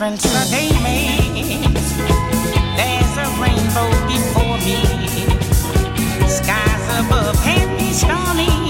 difference a day makes. There's a rainbow before me, skies above can be stormy.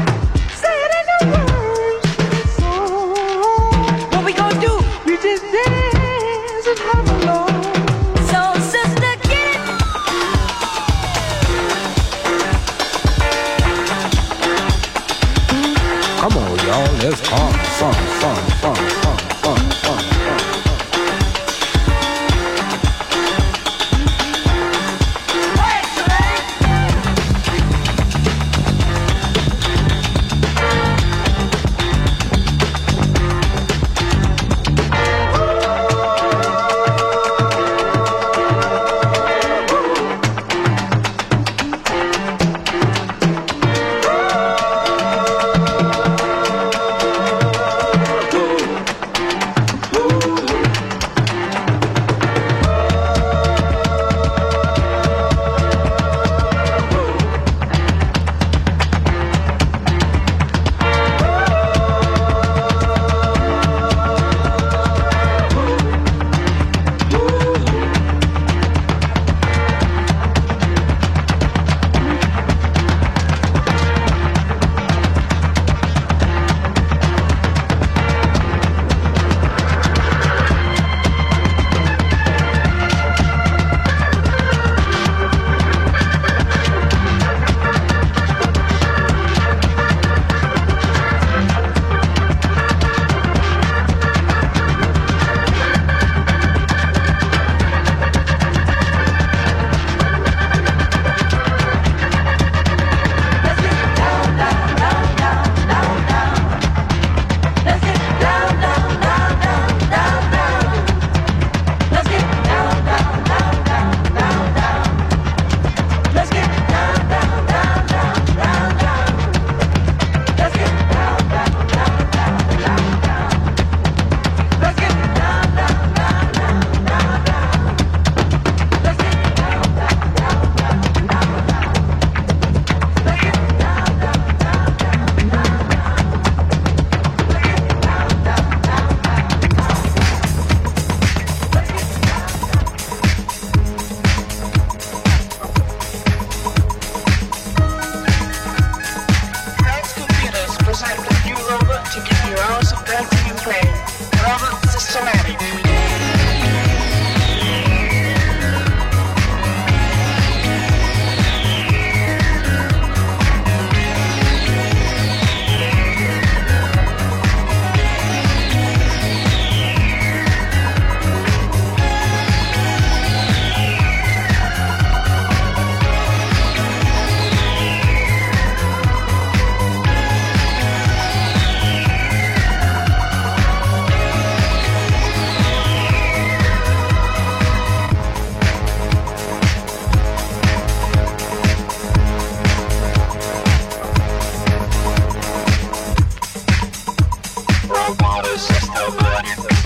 Music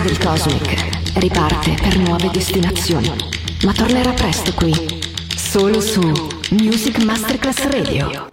L'astronave del Cosmic riparte per nuove destinazioni, ma tornerà presto qui, solo su Music Masterclass Radio.